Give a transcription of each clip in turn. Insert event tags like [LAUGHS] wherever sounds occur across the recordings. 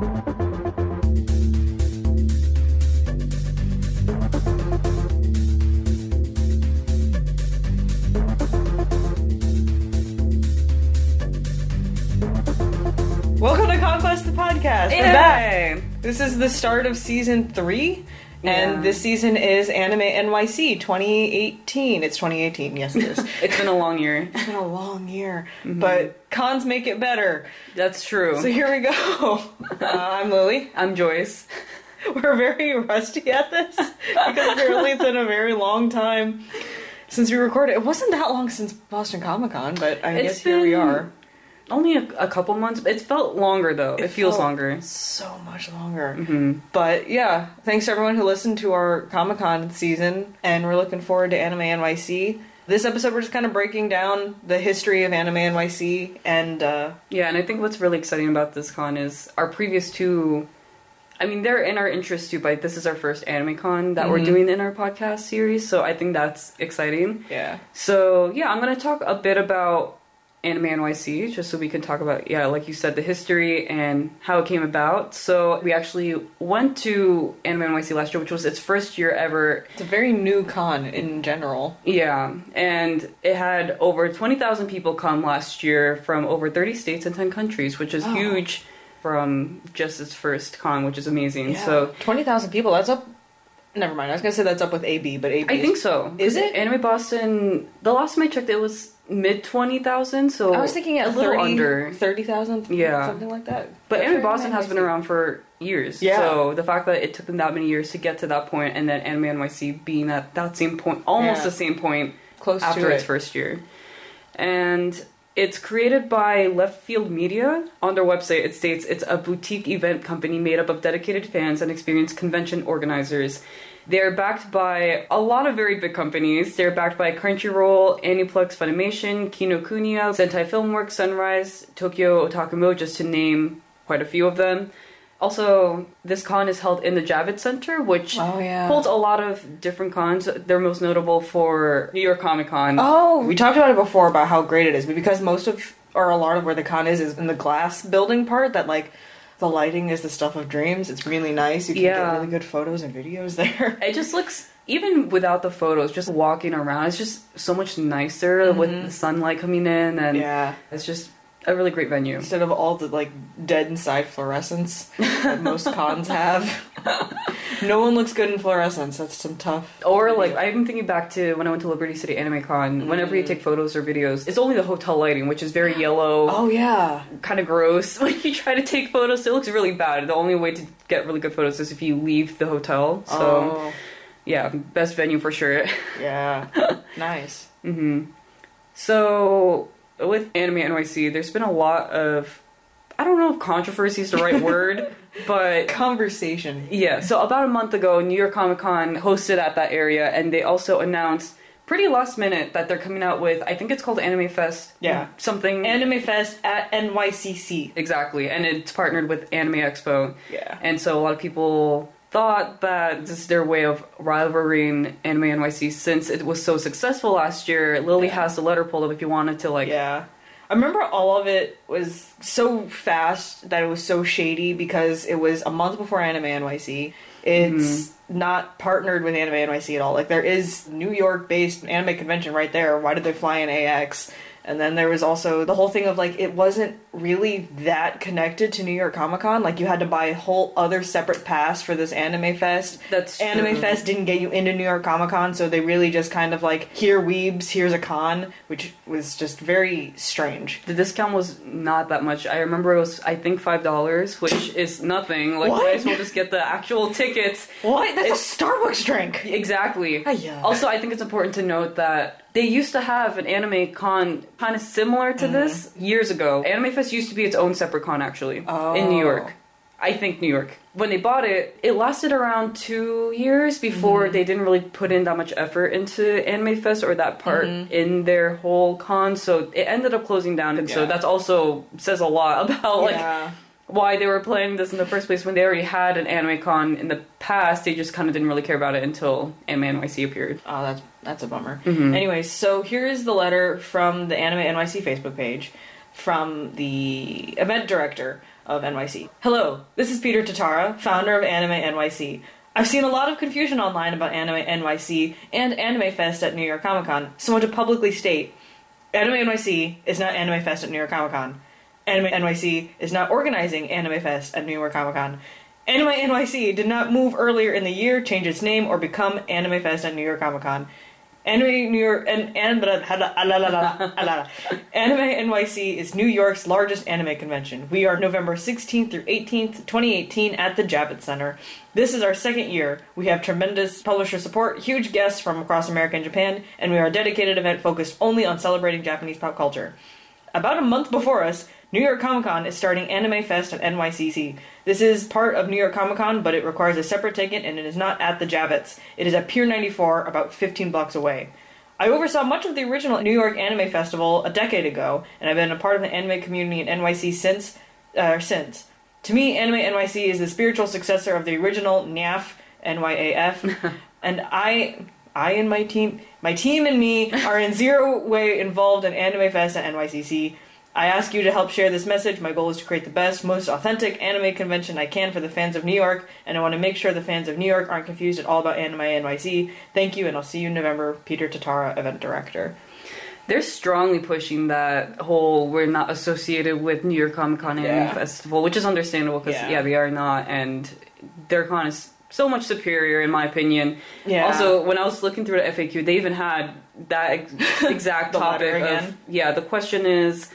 Welcome to Conquest the podcast. We're back. This is the start of season three, Yeah. and this season is Anime NYC 2018. It's 2018. Yes, it is. [LAUGHS] it's been a long year. It's been a long year, but cons make it better. That's true. So here we go. [LAUGHS] Uh, I'm Lily. I'm Joyce. [LAUGHS] We're very rusty at this because apparently it's been a very long time since we recorded. It wasn't that long since Boston Comic Con, but I It's guess here we are. Only a, a couple months. It felt longer though. It, feels felt longer. So much longer. hmm But yeah, thanks to everyone who listened to our Comic Con season, and we're looking forward to Anime NYC. This episode, we're just kind of breaking down the history of Anime NYC, and uh, Yeah, and I think what's really exciting about this con is our previous two. I mean, they're in our interest too, but this is our first anime con that we're Mhm. doing in our podcast series, so I think that's exciting. yeah, So yeah, I'm gonna talk a bit about Anime NYC, just so we can talk about yeah, like you said, the history and how it came about. So we actually went to Anime NYC last year, which was its first year ever. it's a very new con in general. Yeah, and it had over twenty thousand people come last year from over thirty states and ten countries, which is Oh. huge from just its first con, which is amazing. So twenty thousand people. That's up. Never mind. I was gonna say that's up with AB, but AB. I think so. Is it? Anime Boston? The last time I checked, it was mid twenty thousand. So I was thinking a little 30 under. 30,000? Yeah. Something like that. But That's Anime Boston has been around for years. Yeah. So the fact that it took them that many years to get to that point, and then Anime NYC being at that same point, almost Yeah. the same point Close after to its it. first year. And it's created by Left Field Media. On their website, it states it's a boutique event company made up of dedicated fans and experienced convention organizers. They're backed by a lot of very big companies. They're backed by Crunchyroll, Aniplex Funimation, Kinokuniya, Sentai Filmworks, Sunrise, Tokyo Otaku Mode, just to name quite a few of them. Also, this con is held in the Javits Center, which Oh yeah. holds a lot of different cons. They're most notable for New York Comic Con. Oh, we talked about it before about how great it is, but because most of or a lot of where the con is is in the glass building part, that like the lighting is the stuff of dreams. It's really nice. You can Yeah. get really good photos and videos [LAUGHS] there. It just looks, even without the photos, just walking around, it's just so much nicer with Mhm. the sunlight coming in, and yeah, it's just a really great venue. instead of all the like dead inside fluorescence that [LAUGHS] most cons have. no one looks good in fluorescence. That's some tough. Or like I'm thinking back to when I went to Liberty City Anime Con. Whenever you Mm. take photos or videos, it's only the hotel lighting, which is very yellow, Oh yeah, kind of gross. [LAUGHS] When you try to take photos, it looks really bad. The only way to get really good photos is if you leave the hotel. So oh yeah, best venue for sure. yeah, [LAUGHS] nice. hmm So with Anime NYC, there's been a lot of I don't know if controversy is the right [LAUGHS] word, but Conversation. yeah. So about a month ago, New York Comic Con hosted at that area, and they also announced pretty last minute that they're coming out with I think it's called Anime Fest. Yeah. something Anime Fest at NYCC. exactly, and it's partnered with Anime Expo. Yeah. And so a lot of people thought that this is their way of rivaling Anime NYC since it was so successful last year. Lily Yeah. has the letter pulled up if you wanted to like yeah. I remember all of it was so fast that it was so shady because it was a month before Anime NYC. It's mm-hmm. not partnered with Anime NYC at all. Like there is New York based anime convention right there. Why did they fly in AX? And then there was also the whole thing of like it wasn't really that connected to New York Comic Con. Like you had to buy a whole other separate pass for this Anime Fest. That's Anime true. Fest didn't get you into New York Comic Con, so they really just kind of like here weebs, here's a con, which was just very strange. The discount was not that much. I remember it was, I think, five dollars, which is nothing. Like, What? might as well just get the actual tickets. What? That's a Starbucks drink. Exactly. Hiya. Also, I think it's important to note that they used to have an anime con kind of similar Mm-hmm. to this years ago. Anime Fest used to be its own separate con, actually, Oh. in New York. I think New York. When they bought it, it lasted around two years before Mm-hmm. they didn't really put in that much effort into Anime Fest or that part Mm-hmm. in their whole con. So it ended up closing down, and so Yeah. that's also says a lot [LAUGHS] about like yeah. why they were planning this in the first place when they already had an anime con in the past. They just kind of didn't really care about it until Anime NYC appeared. Oh, that's that's a bummer. Mhm. Anyways, so here is the letter from the Anime NYC Facebook page. From the event director of NYC. Hello, this is Peter Tatara, founder of Anime NYC. I've seen a lot of confusion online about Anime NYC and Anime Fest at New York Comic Con, so I want to publicly state Anime NYC is not Anime Fest at New York Comic Con. Anime NYC is not organizing Anime Fest at New York Comic Con. Anime NYC did not move earlier in the year, change its name, or become Anime Fest at New York Comic Con. Anime New York and, and Anime NYC is New York's largest anime convention. We are November 16th through 18th, 2018 at the Javits Center. This is our second year. We have tremendous publisher support, huge guests from across America and Japan, and we are a dedicated event focused only on celebrating Japanese pop culture. About a month before us, New York Comic Con is starting Anime Fest at NYCC. This is part of New York Comic Con, but it requires a separate ticket and it is not at the Javits. It is at Pier 94, about 15 blocks away. I oversaw much of the original New York Anime Festival a decade ago, and I've been a part of the anime community in NYC since. Uh, since. To me, Anime NYC is the spiritual successor of the original NYAF, NYAF, [LAUGHS] and I, I and my team, my team and me are in zero way involved in Anime Fest at NYCC. I ask you to help share this message. My goal is to create the best, most authentic anime convention I can for the fans of New York, and I want to make sure the fans of New York aren't confused at all about Anime NYC. Thank you, and I'll see you in November. Peter Tatara, event director. They're strongly pushing that whole we're not associated with New York Comic Con Anime Yeah. Festival, which is understandable because Yeah. yeah. they are not, and their con is so much superior in my opinion. Yeah. Also, when I was looking through the FAQ, they even had that ex- [LAUGHS] exact topic of yeah. The question is.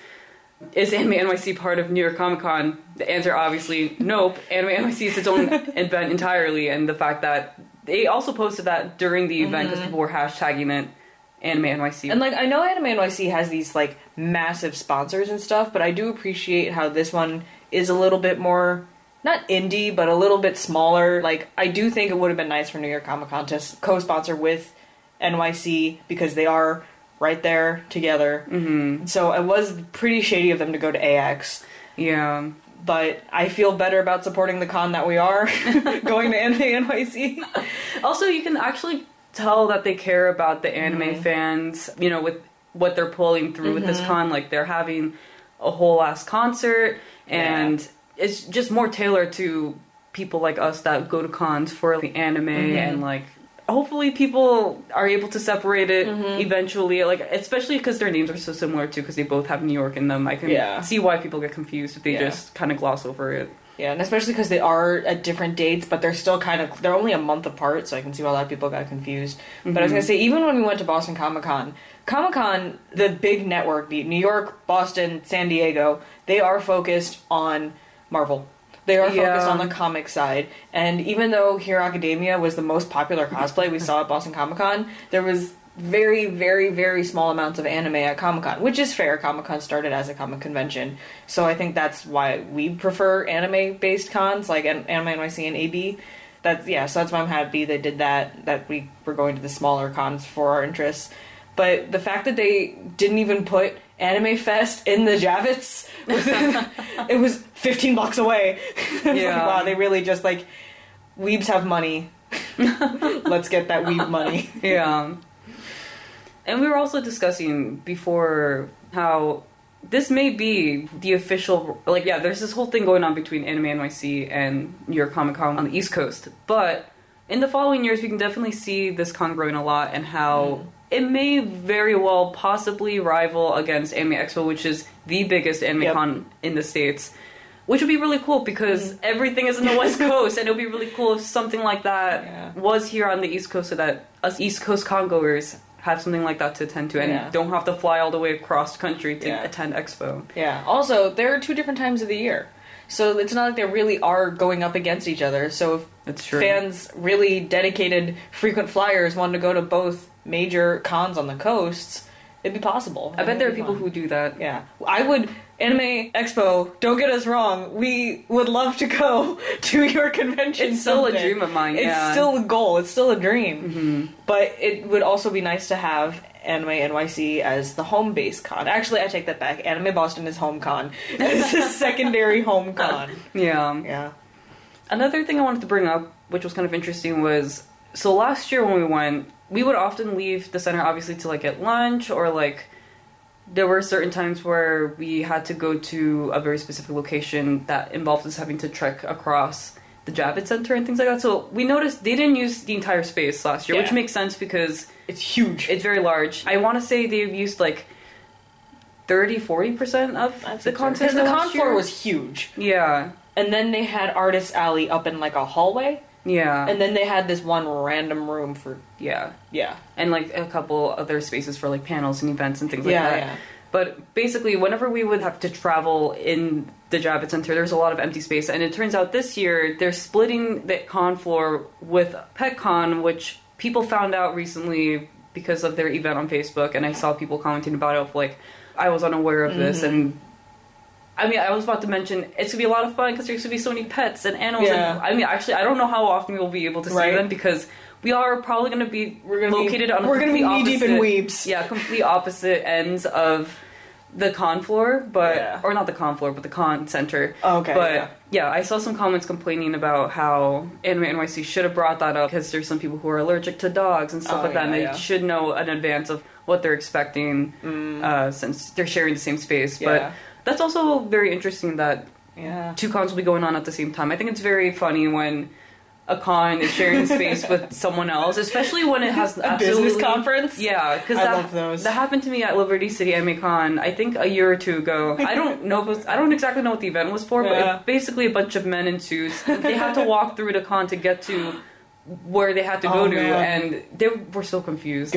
Is Anime NYC part of New York Comic Con? The answer obviously nope. Anime NYC is its own [LAUGHS] event entirely, and the fact that they also posted that during the event because people were hashtagging it Anime NYC. Mm-hmm. And like I know Anime NYC has these like massive sponsors and stuff, but I do appreciate how this one is a little bit more not indie, but a little bit smaller. Like I do think it would have been nice for New York Comic Con to co-sponsor with NYC because they are right there together. Mm-hmm. So it was pretty shady of them to go to AX. yeah. But I feel better about supporting the con that we are [LAUGHS] going to Anime NYC. Also, you can actually tell that they care about the anime Mm-hmm. fans, you know, with what they're pulling through with this con. Like, they're having a whole ass concert, and it's just more tailored to people like us that go to cons for the anime Mm-hmm. and, like, hopefully people are able to separate it Mm-hmm. eventually like especially because their names are so similar too because they both have new york in them i can Yeah. see why people get confused if they Yeah. just kind of gloss over it Yeah, and especially because they are at different dates, but they're still kind of they're only a month apart, so I can see why a lot of people got confused. But I was gonna say, even when we went to Boston Comic Con, Comic Con, the big network, New York, Boston, San Diego, they are focused on Marvel. They are focused on the comic side, and even though Hero Academia was the most popular cosplay we saw at Boston Comic Con, there was very, very, very small amounts of anime at Comic Con, which is fair. Comic Con started as a comic convention, so I think that's why we prefer anime-based cons like An- Anime NYC and AB. That's yeah, so that's why I'm happy they did that. That we were going to the smaller cons for our interests. But the fact that they didn't even put Anime Fest in the Javits, [LAUGHS] it was 15 blocks away. [LAUGHS] It's like, Yeah. wow, they really just like weebs have money. [LAUGHS] Let's get that weeb money. Yeah. And we were also discussing before how this may be the official like yeah, there's this whole thing going on between Anime NYC and New York Comic Con on the East Coast. But in the following years we can definitely see this con growing a lot and how mm. It may very well possibly rival against Anime Expo, which is the biggest anime Yep. con in the States. Which would be really cool because mm. everything is in the [LAUGHS] West Coast, and it would be really cool if something like that Yeah. was here on the East Coast, so that us East Coast congoers have something like that to attend to, and Yeah. don't have to fly all the way across country to Yeah. attend Expo. Yeah. Also, there are two different times of the year. So it's not like they really are going up against each other. So if That's true. fans, really dedicated frequent flyers, wanted to go to both major cons on the coasts, it'd be possible. I bet there are people fun. who do that. Yeah. I would. Anime Expo, don't get us wrong, we would love to go [LAUGHS] to your convention. It's still a dream of mine. It's yeah. still a goal. It's still a dream. Mhm. But it would also be nice to have Anime NYC as the home base con. Actually, I take that back. Anime Boston is home con. [LAUGHS] It's a secondary home con. [LAUGHS] Yeah. Yeah. Another thing I wanted to bring up, which was kind of interesting, was so last year when we went, we would often leave the center obviously to like get lunch or like there were certain times where we had to go to a very specific location that involved us having to trek across the Javits Center and things like that. So we noticed they didn't use the entire space last year, which makes sense because It's huge. it's very large. I want to say they've used like 30 40% of the content because the con floor was huge, Yeah. and then they had Artist Alley up in like a hallway, Yeah. and then they had this one random room for yeah. yeah, And like a couple other spaces for like panels and events and things like yeah, that. yeah. But basically, whenever we would have to travel in the Javits Center, there's a lot of empty space. And it turns out this year they're splitting the con floor with PetCon, which people found out recently because of their event on Facebook. And I saw people commenting about it, like, I was unaware of this. Mm-hmm. And I mean, I was about to mention it's gonna be a lot of fun because there's gonna be so many pets and animals. Yeah. And, I mean, actually, I don't know how often we'll be able to see Right. them because we are probably gonna be We're gonna located be, on we're gonna be knee deep in weeps. yeah, complete opposite ends of the con floor, but Yeah. or not the con floor, but the con center. Oh, okay, But yeah. yeah. I saw some comments complaining about how Anime NYC should have brought that up because there's some people who are allergic to dogs and stuff Oh, like that, and they yeah. should know in advance of what they're expecting uh, since they're sharing the same space. Mm. Yeah. But that's also very interesting that Yeah. two cons will be going on at the same time. I think it's very funny when a con is sharing [LAUGHS] space with someone else, especially when it has [LAUGHS] A business conference? Yeah, because that, that happened to me at Liberty City Anime Con. I think a year or two ago. I don't [LAUGHS] know. Was, I don't exactly know what the event was for, but Yeah. it, basically a bunch of men in suits. They had to walk through the con to get to where they had to go Oh, to, man. and they were so confused.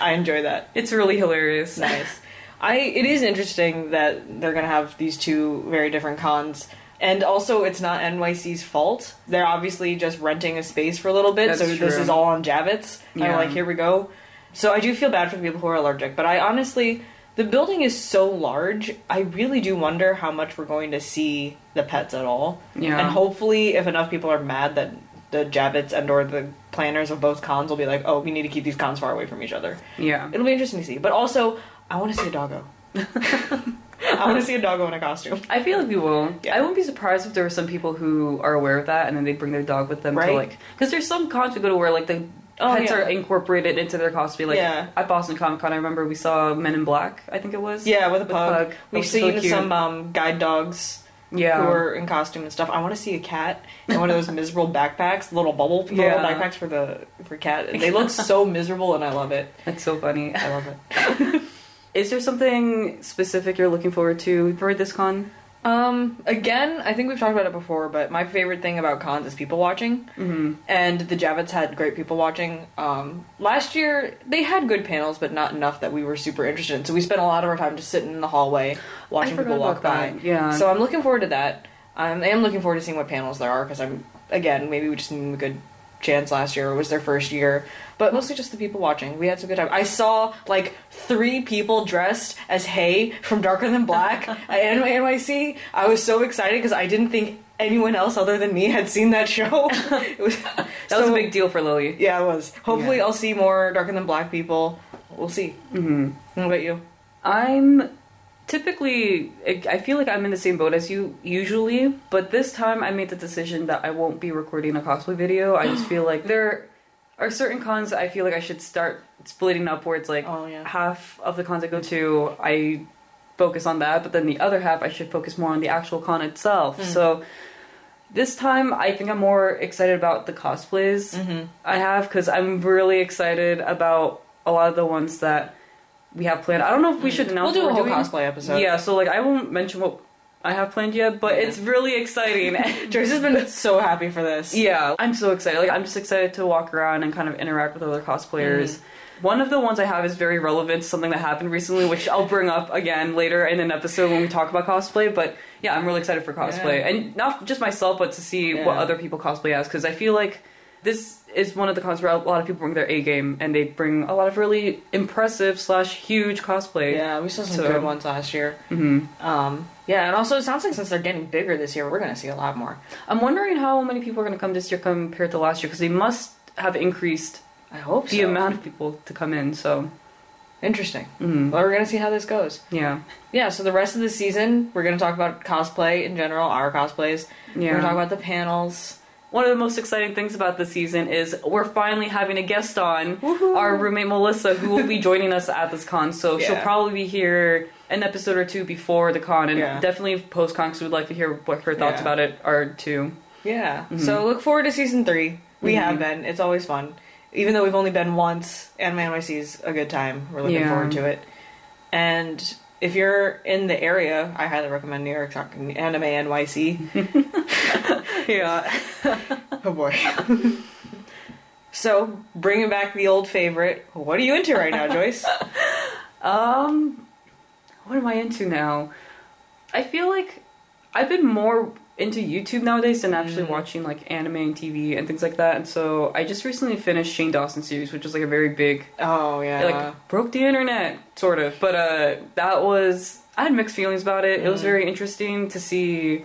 I enjoy that. it's really hilarious. nice. I it is interesting that they're gonna have these two very different cons. And also, it's not NYC's fault. They're obviously just renting a space for a little bit, That's so this is all on Javits. Yeah. like, here we go. So I do feel bad for the people who are allergic, but I honestly, the building is so large. I really do wonder how much we're going to see the pets at all. Yeah. And hopefully, if enough people are mad that the Javits and or the planners of both cons will be like, oh, we need to keep these cons far away from each other. Yeah. It'll be interesting to see. But also, I want to see a doggo. [LAUGHS] I want to see a doggo in a costume. I feel like we will. Yeah. I wouldn't be surprised if there were some people who are aware of that and then they bring their dog with them Right. to like because there's some cons we go to where like the Oh, pets yeah. are incorporated into their costume. Like Yeah. at Boston Comic Con, I remember we saw Men in Black. I think it was. Yeah, with a With pug. pug. We've seen cute. some um, guide dogs Yeah. who are in costume and stuff. I want to see a cat in one of those [LAUGHS] miserable backpacks, little bubble little Yeah. backpacks for the for cat. [LAUGHS] They look so miserable, and I love it. That's so funny. I love it. [LAUGHS] Is there something specific you're looking forward to for this con? Um, again, I think we've talked about it before, but my favorite thing about cons is people watching. Mm-hmm. and the Javits had great people watching. Um, last year they had good panels, but not enough that we were super interested in. So we spent a lot of our time just sitting in the hallway watching people walk by. that, yeah. So I'm looking forward to that. Um, I am looking forward to seeing what panels there are because I'm again maybe we just didn't a good chance last year. It was their first year, but mostly just the people watching. We had some good time. I saw like three people dressed as Hei from Darker Than Black [LAUGHS] at NYC. I was so excited because I didn't think anyone else other than me had seen that show. [LAUGHS] it was That was a big deal for Lily. yeah, it was. Hopefully, Yeah. I'll see more Darker Than Black people. We'll see. Mm-hmm. What about you? I'm typically I feel like I'm in the same boat as you usually, but this time I made the decision that I won't be recording a cosplay video. I just [GASPS] feel like there are certain cons that I feel like I should start splitting up where it's like Oh, yeah. half of the cons I go to I focus on that, but then the other half I should focus more on the actual con itself. Hmm. So this time I think I'm more excited about the cosplays Mm-hmm. I have because I'm really excited about a lot of the ones that we have planned. I don't know if we should announce. We'll do a whole doing. cosplay episode. Yeah, so like I won't mention what I have planned yet, but it's really exciting. [LAUGHS] Joyce has been so happy for this. yeah, I'm so excited. Like I'm just excited to walk around and kind of interact with other cosplayers. Mm. One of the ones I have is very relevant to something that happened recently, which I'll bring up again later in an episode when we talk about cosplay. But yeah, I'm really excited for cosplay, Yeah. and not just myself, but to see what other people cosplay as, because I feel like this is one of the cons where a lot of people bring their A game, and they bring a lot of really impressive slash huge cosplay. Yeah, we saw some So- good ones last year. hmm Um, yeah, and also it sounds like since they're getting bigger this year, we're gonna see a lot more. I'm wondering how many people are going to come this year compared to last year, because they must have increased I hope the so. amount of people to come in. So, Interesting. mhm. Well, we're gonna see how this goes. yeah, Yeah, so the rest of the season, we're gonna talk about cosplay in general, our cosplays. Yeah. We're yeah. gonna talk about the panels. One of the most exciting things about the season is we're finally having a guest on, Woohoo. our roommate Melissa, who will be joining us at this con. So she'll probably be here an episode or two before the con, and Yeah. definitely post con because we'd like to hear what her thoughts Yeah. about it are too. Yeah. Mhm. So look forward to season three. We Mhm. have been. It's always fun. Even though we've only been once, Anime NYC is a good time. We're looking Yeah. forward to it. And if you're in the area, I highly recommend New York Talking Anime NYC. [LAUGHS] Yeah. oh boy. [LAUGHS] so, bringing back the old favorite, what are you into right now, Joyce? [LAUGHS] Um, what am I into now? I feel like I've been more into YouTube nowadays than actually Mhm. watching like anime and TV and things like that. And so I just recently finished Shane Dawson series, which was like a very big, Oh, yeah. it, like broke the internet sort of. But uh, that was I had mixed feelings about it. It was Mhm. very interesting to see.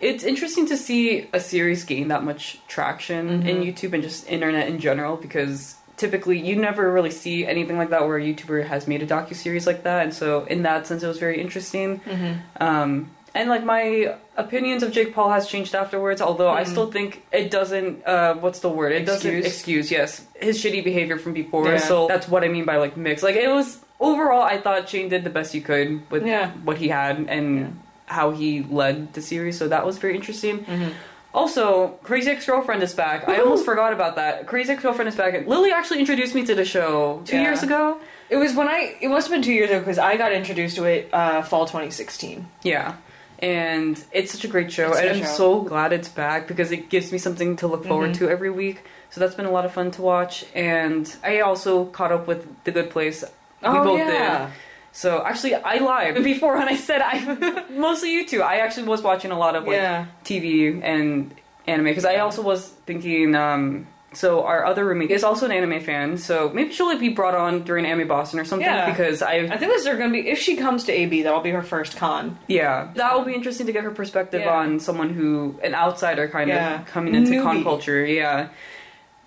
It's interesting to see a series gain that much traction in Mhm. YouTube and just internet in general because typically you never really see anything like that where a YouTuber has made a docu series like that, and so in that sense it was very interesting. Mhm. Um, and like my opinions of Jake Paul has changed afterwards, although I Mhm. still think it doesn't. Uh, what's the word? It doesn't Excuse? excuse. Yes, his shitty behavior from before. Yeah. So that's what I mean by like mix. Like it was overall, I thought Shane did the best he could with Yeah. what he had and Yeah. how he led the series. So that was very interesting. Mhm. Also, Crazy Ex Girlfriend is back. I almost forgot about that. Crazy Ex Girlfriend is back. Lily actually introduced me to the show two Yeah. years ago. It was when I. It must have been two years ago because I got introduced to it uh, fall 2016. Yeah. And it's such a great show, It's and I'm show. so glad it's back because it gives me something to look forward Mhm. to every week. So that's been a lot of fun to watch. And I also caught up with The Good Place. We oh, both yeah. did. So actually, I lied [LAUGHS] before when I said I [LAUGHS] mostly you two. I actually was watching a lot of like Yeah. TV and anime because I also was thinking. Um, so our other roommate is also an anime fan, so maybe she'll like be brought on during Anime Boston or something Yeah. because I I think this is going to be. If she comes to AB, that'll be her first con. yeah that will be interesting to get her perspective Yeah. on someone who an outsider kind Yeah. of coming into con Newbie. culture. Yeah.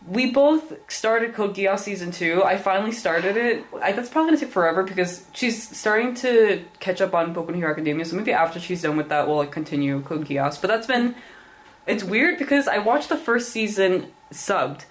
We both started Code Geass season two. I finally started it. I, that's probably gonna take forever because she's starting to catch up on Boku no Hero Academia. So maybe after she's done with that, we'll like continue Code Geass. But that's been it's weird because I watched the first season subbed,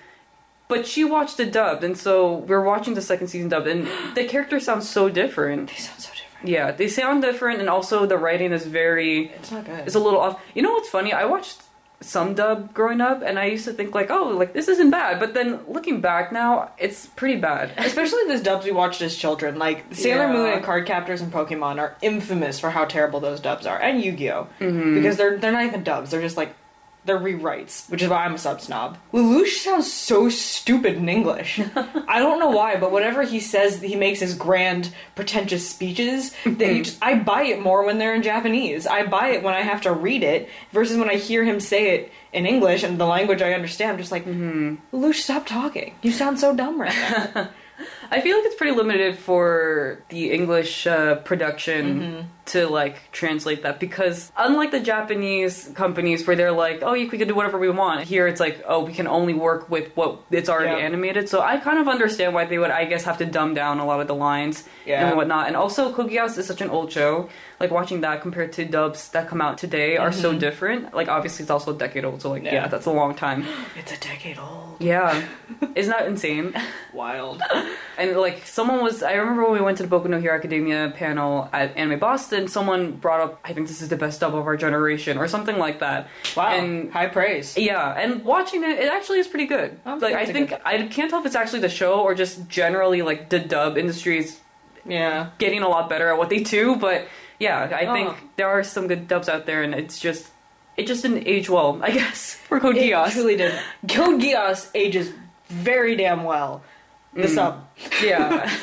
but she watched it dubbed, and so we're watching the second season dubbed, and the characters sound so different. They sound so different. Yeah, they sound different, and also the writing is very It's not good. it's a little off. You know what's funny? I watched some dub growing up, and I used to think like, oh, like this isn't bad. But then looking back now, it's pretty bad. [LAUGHS] Especially those dubs we watched as children, like Sailor Yeah. Moon and Card Captors and Pokemon are infamous for how terrible those dubs are, and Yu Gi Oh, Mhm. because they're they're not even dubs; they're just like they're rewrites, which is why I'm a sub snob. Lelouch sounds so stupid in English. [LAUGHS] I don't know why, but whenever he says he makes his grand, pretentious speeches, they Mm-hmm. just, I buy it more when they're in Japanese. I buy it when I have to read it versus when I hear him say it in English and the language I understand. I'm just like, Mm-hmm. Lelouch, stop talking. You sound so dumb right now. [LAUGHS] I feel like it's pretty limited for the English uh, production Mm-hmm. to like translate that because unlike the Japanese companies where they're like, oh, you we can do whatever we want. Here it's like, oh, we can only work with what it's already Yeah. animated. So I kind of understand why they would, I guess, have to dumb down a lot of the lines Yeah. and whatnot. And also, Code Geass is such an old show. Like watching that compared to dubs that come out today are so different. Like obviously, it's also a decade old. So like, yeah, Mm-hmm. Yeah. that's a long time. [GASPS] It's a decade old. Yeah, [LAUGHS] isn't that insane? Wild. [LAUGHS] And like someone was, I remember when we went to the Boku no Hero Academia panel at Anime Boston, someone brought up, I think this is the best dub of our generation, or something like that. Wow. And high praise. yeah, and watching it, it actually is pretty good. Oh, like I think good- I can't tell if it's actually the show or just generally like the dub industry is Yeah. getting a lot better at what they do. But yeah, I Oh. think there are some good dubs out there, and it's just it just didn't age well, I guess, [LAUGHS] for Code It Geass. truly did. Code Geass ages very damn well. The Mm. sub. yeah. [LAUGHS]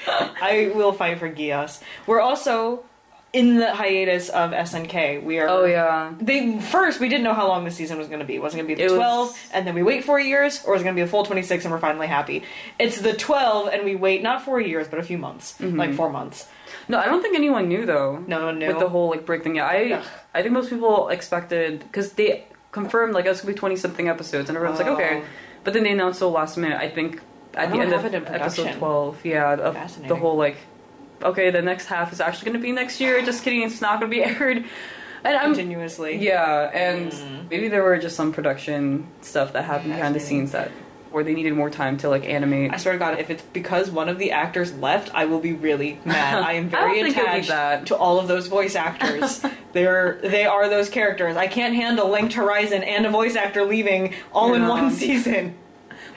[LAUGHS] I will fight for Geass. We're also in the hiatus of SNK. We are. oh yeah. They first we didn't know how long the season was going to be. Was it going to be the It was- twelve, and then we wait four years, or is it going to be the full twenty six, and we're finally happy? It's the twelve, and we wait not four years, but a few months, Mm-hmm. like four months. No, I don't think anyone knew though. No one knew. with the whole like break thing. Yeah, I Ugh. I think most people expected because they confirmed like it's gonna be twenty something episodes, and everyone's like Oh. okay, but then they announced so last minute. I think at oh, the end of episode twelve, yeah, of the whole like okay, the next half is actually gonna be next year. Just kidding, it's not gonna be [LAUGHS] aired. And I'm, continuously. yeah, and mm. maybe there were just some production stuff that happened behind the scenes that where they needed more time to like animate. I swear to God, if it's because one of the actors left, I will be really mad. I am [LAUGHS] very don't think it'll be attached to all of those voice actors. [LAUGHS] They're they are those characters. I can't handle Linked Horizon and a voice actor leaving all in one season.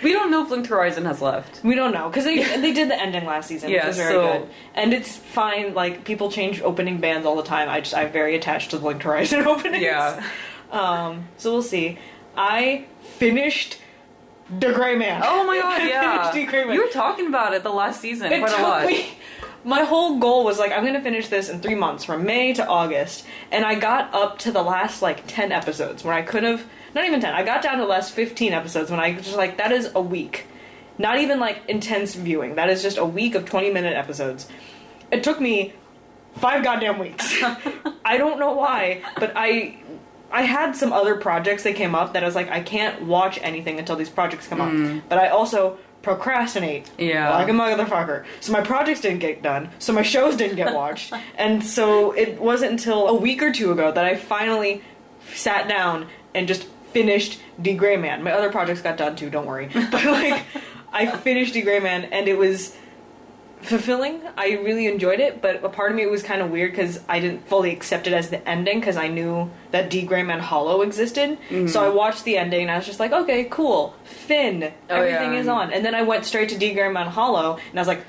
We don't know if Linked Horizon has left. We don't know because they they did the ending last season, Yeah, which was very so- good, and it's fine. Like people change opening bands all the time. I just I'm very attached to the Linked Horizon [LAUGHS] openings. Yeah. Um. So we'll see. I finished D Gray Man. Oh my god, [LAUGHS] I yeah. finished D Gray Man. You were talking about it the last season It quite took a lot. me. My whole goal was like I'm gonna finish this in three months, from May to August, and I got up to the last like ten episodes where I could have not even ten. I got down to the last fifteen episodes when I was just like that is a week, not even like intense viewing. That is just a week of twenty minute episodes. It took me five goddamn weeks. [LAUGHS] I don't know why, but I I had some other projects that came up that I was like I can't watch anything until these projects come up. Mm. But I also procrastinate Yeah. like a motherfucker. So my projects didn't get done. So my shows didn't get watched. [LAUGHS] and so it wasn't until a week or two ago that I finally sat down and just finished D Gray Man. My other projects got done too, don't worry. [LAUGHS] But like I finished D Gray Man and it was fulfilling. I really enjoyed it, but a part of me it was kind of weird because I didn't fully accept it as the ending because I knew that D Gray Man Hollow existed. Mm-hmm. So I watched the ending and I was just like, okay, cool, Finn, Oh, everything yeah. is on. And then I went straight to D Gray Man Hollow and I was like,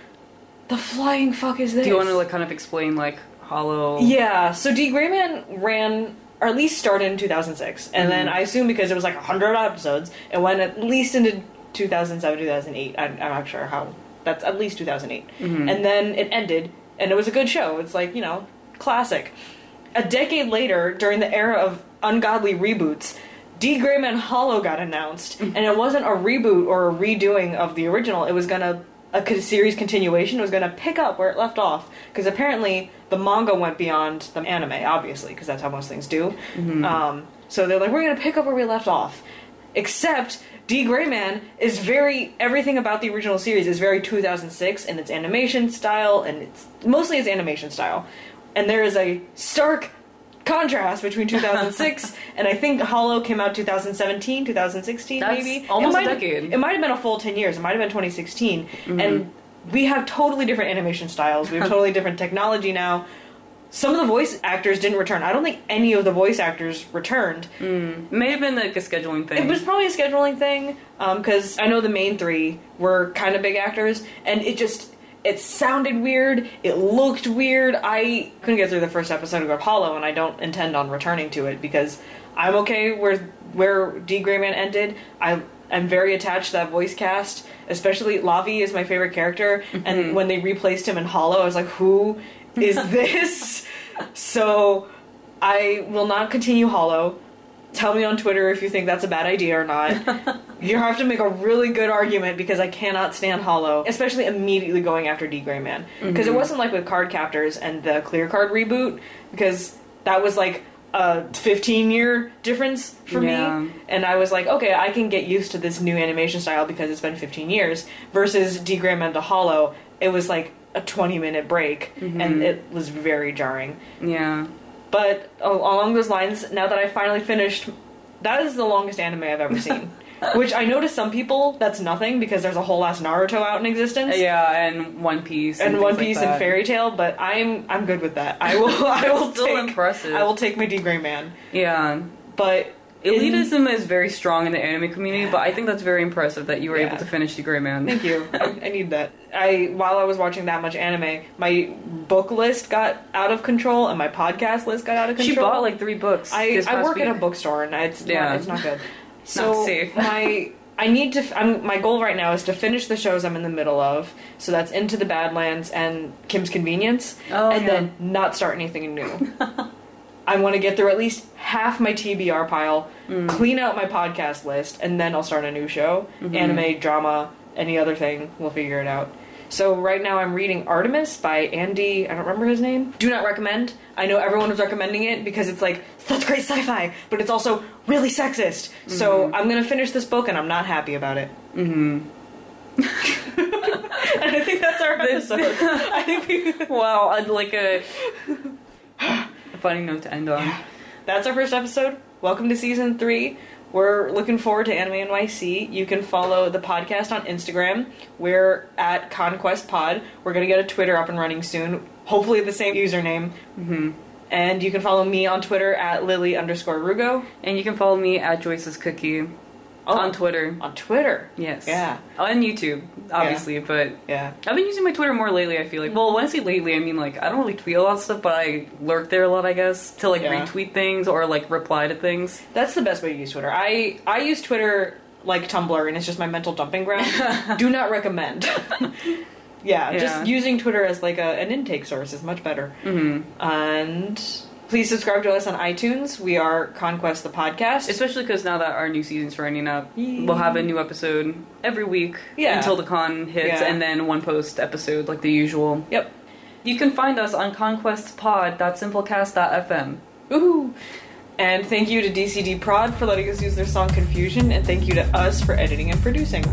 the flying fuck is this? Do you want to like kind of explain like Hollow? Yeah, so D Grayman ran, or at least started in 2006, and then Mm-hmm. I assume because it was like 100 episodes, it went at least into 2007, 2008. I'm, I'm not sure how. That's at least 2008. Mm-hmm. And then it ended, and it was a good show. It's like, you know, classic. A decade later, during the era of ungodly reboots, D. Grayman Hollow got announced, Mm-hmm. and it wasn't a reboot or a redoing of the original. It was gonna a series continuation. Was gonna pick up where it left off because apparently the manga went beyond the anime, obviously, because that's how most things do. Um, so they're like, we're gonna pick up where we left off, except. D. Grayman is very everything about the original series is very 2006 in its animation style and it's mostly its animation style, and there is a stark contrast between [LAUGHS] 2006 and I think Hollow came out 2017, 2016 That's maybe. almost it a might, decade. It might have been a full 10 years. It might have been 2016. Mm-hmm. And we have totally different animation styles. We have [LAUGHS] totally different technology now. Some of the voice actors didn't return. I don't think any of the voice actors returned. May have been like a scheduling thing. It was probably a scheduling thing because I know the main three were kind of big actors, and it just it sounded weird. It looked weird. I couldn't get through the first episode of Hollow, and I don't intend on returning to it because I'm okay where where D Grayman ended. I am very attached to that voice cast, especially Lavi is my favorite character, and mm-hmm. when they replaced him in Hollow, I was like, who is [LAUGHS] this? so I will not continue Hollow. Tell me on Twitter if you think that's a bad idea or not. [LAUGHS] you have to make a really good argument because I cannot stand Hollow, especially immediately going after D Gray Man. Because it mm-hmm. wasn't like with Card Captors and the Clear Card reboot, because that was like a 15 year difference for Yeah. me. And I was like, okay, I can get used to this new animation style because it's been 15 years. Versus D Gray Man to Hollow, it was like a 20 minute break, mm-hmm. and it was very jarring. yeah. But along those lines, now that I finally finished, that is the longest anime I've ever seen. [LAUGHS] Which I know to some people that's nothing because there's a whole ass Naruto out in existence. Yeah, and One Piece And things One like Piece that. and Fairy Tail, but I'm I'm good with that. I will [LAUGHS] I will Still take impressive. I will take my D Gray Man. Yeah. But in- Elitism is very strong in the anime community, but I think that's very impressive that you were Yeah. able to finish D Gray Man. Thank you. [LAUGHS] I, I need that. I while I was watching that much anime, my book list got out of control and my podcast list got out of control. She bought like three books. I, I work week. at a bookstore and it's Yeah. not, it's not good. [LAUGHS] So [LAUGHS] my I need to. I'm, my goal right now is to finish the shows I'm in the middle of. So that's Into the Badlands and Kim's Convenience, Oh, and yeah. then not start anything new. [LAUGHS] I want to get through at least half my TBR pile, Mm. clean out my podcast list, and then I'll start a new show. Mm-hmm. Anime, drama, any other thing. We'll figure it out. So right now I'm reading Artemis by Andy. I don't remember his name. Do not recommend. I know everyone was recommending it because it's like such great sci-fi, but it's also really sexist. So Mm-hmm. I'm gonna finish this book and I'm not happy about it. Mm-hmm. [LAUGHS] and I think that's our episode. I think we. [LAUGHS] Wow, I'd like a, [SIGHS] a funny note to end on. that's our first episode. Welcome to season three. We're looking forward to Anime NYC. You can follow the podcast on Instagram. We're at Conquest Pod. We're gonna get a Twitter up and running soon. Hopefully the same username. Mm-hmm. And you can follow me on Twitter at Lily underscore Rugo. And you can follow me at Joyce's Cookie Oh, on Twitter. On Twitter. Yes. Yeah. On YouTube, obviously, but Yeah. I've been using my Twitter more lately, I feel like. Well, when I say lately, I mean like I don't really tweet a lot of stuff, but I lurk there a lot, I guess, to like Yeah. retweet things or like reply to things. That's the best way to use Twitter. I I use Twitter like Tumblr, and it's just my mental dumping ground. [LAUGHS] Do not recommend. yeah, [LAUGHS] Yeah. just using Twitter as like a, an intake source is much better. hmm And please subscribe to us on iTunes. We are Conquest the podcast. Especially because now that our new season's running up, we'll have a new episode every week Yeah. until the con hits, Yeah. and then one post episode like the usual. yep. You can find us on conquestpod.simplecast.fm. Woohoo! And thank you to DCD Prod for letting us use their song Confusion, and thank you to us for editing and producing.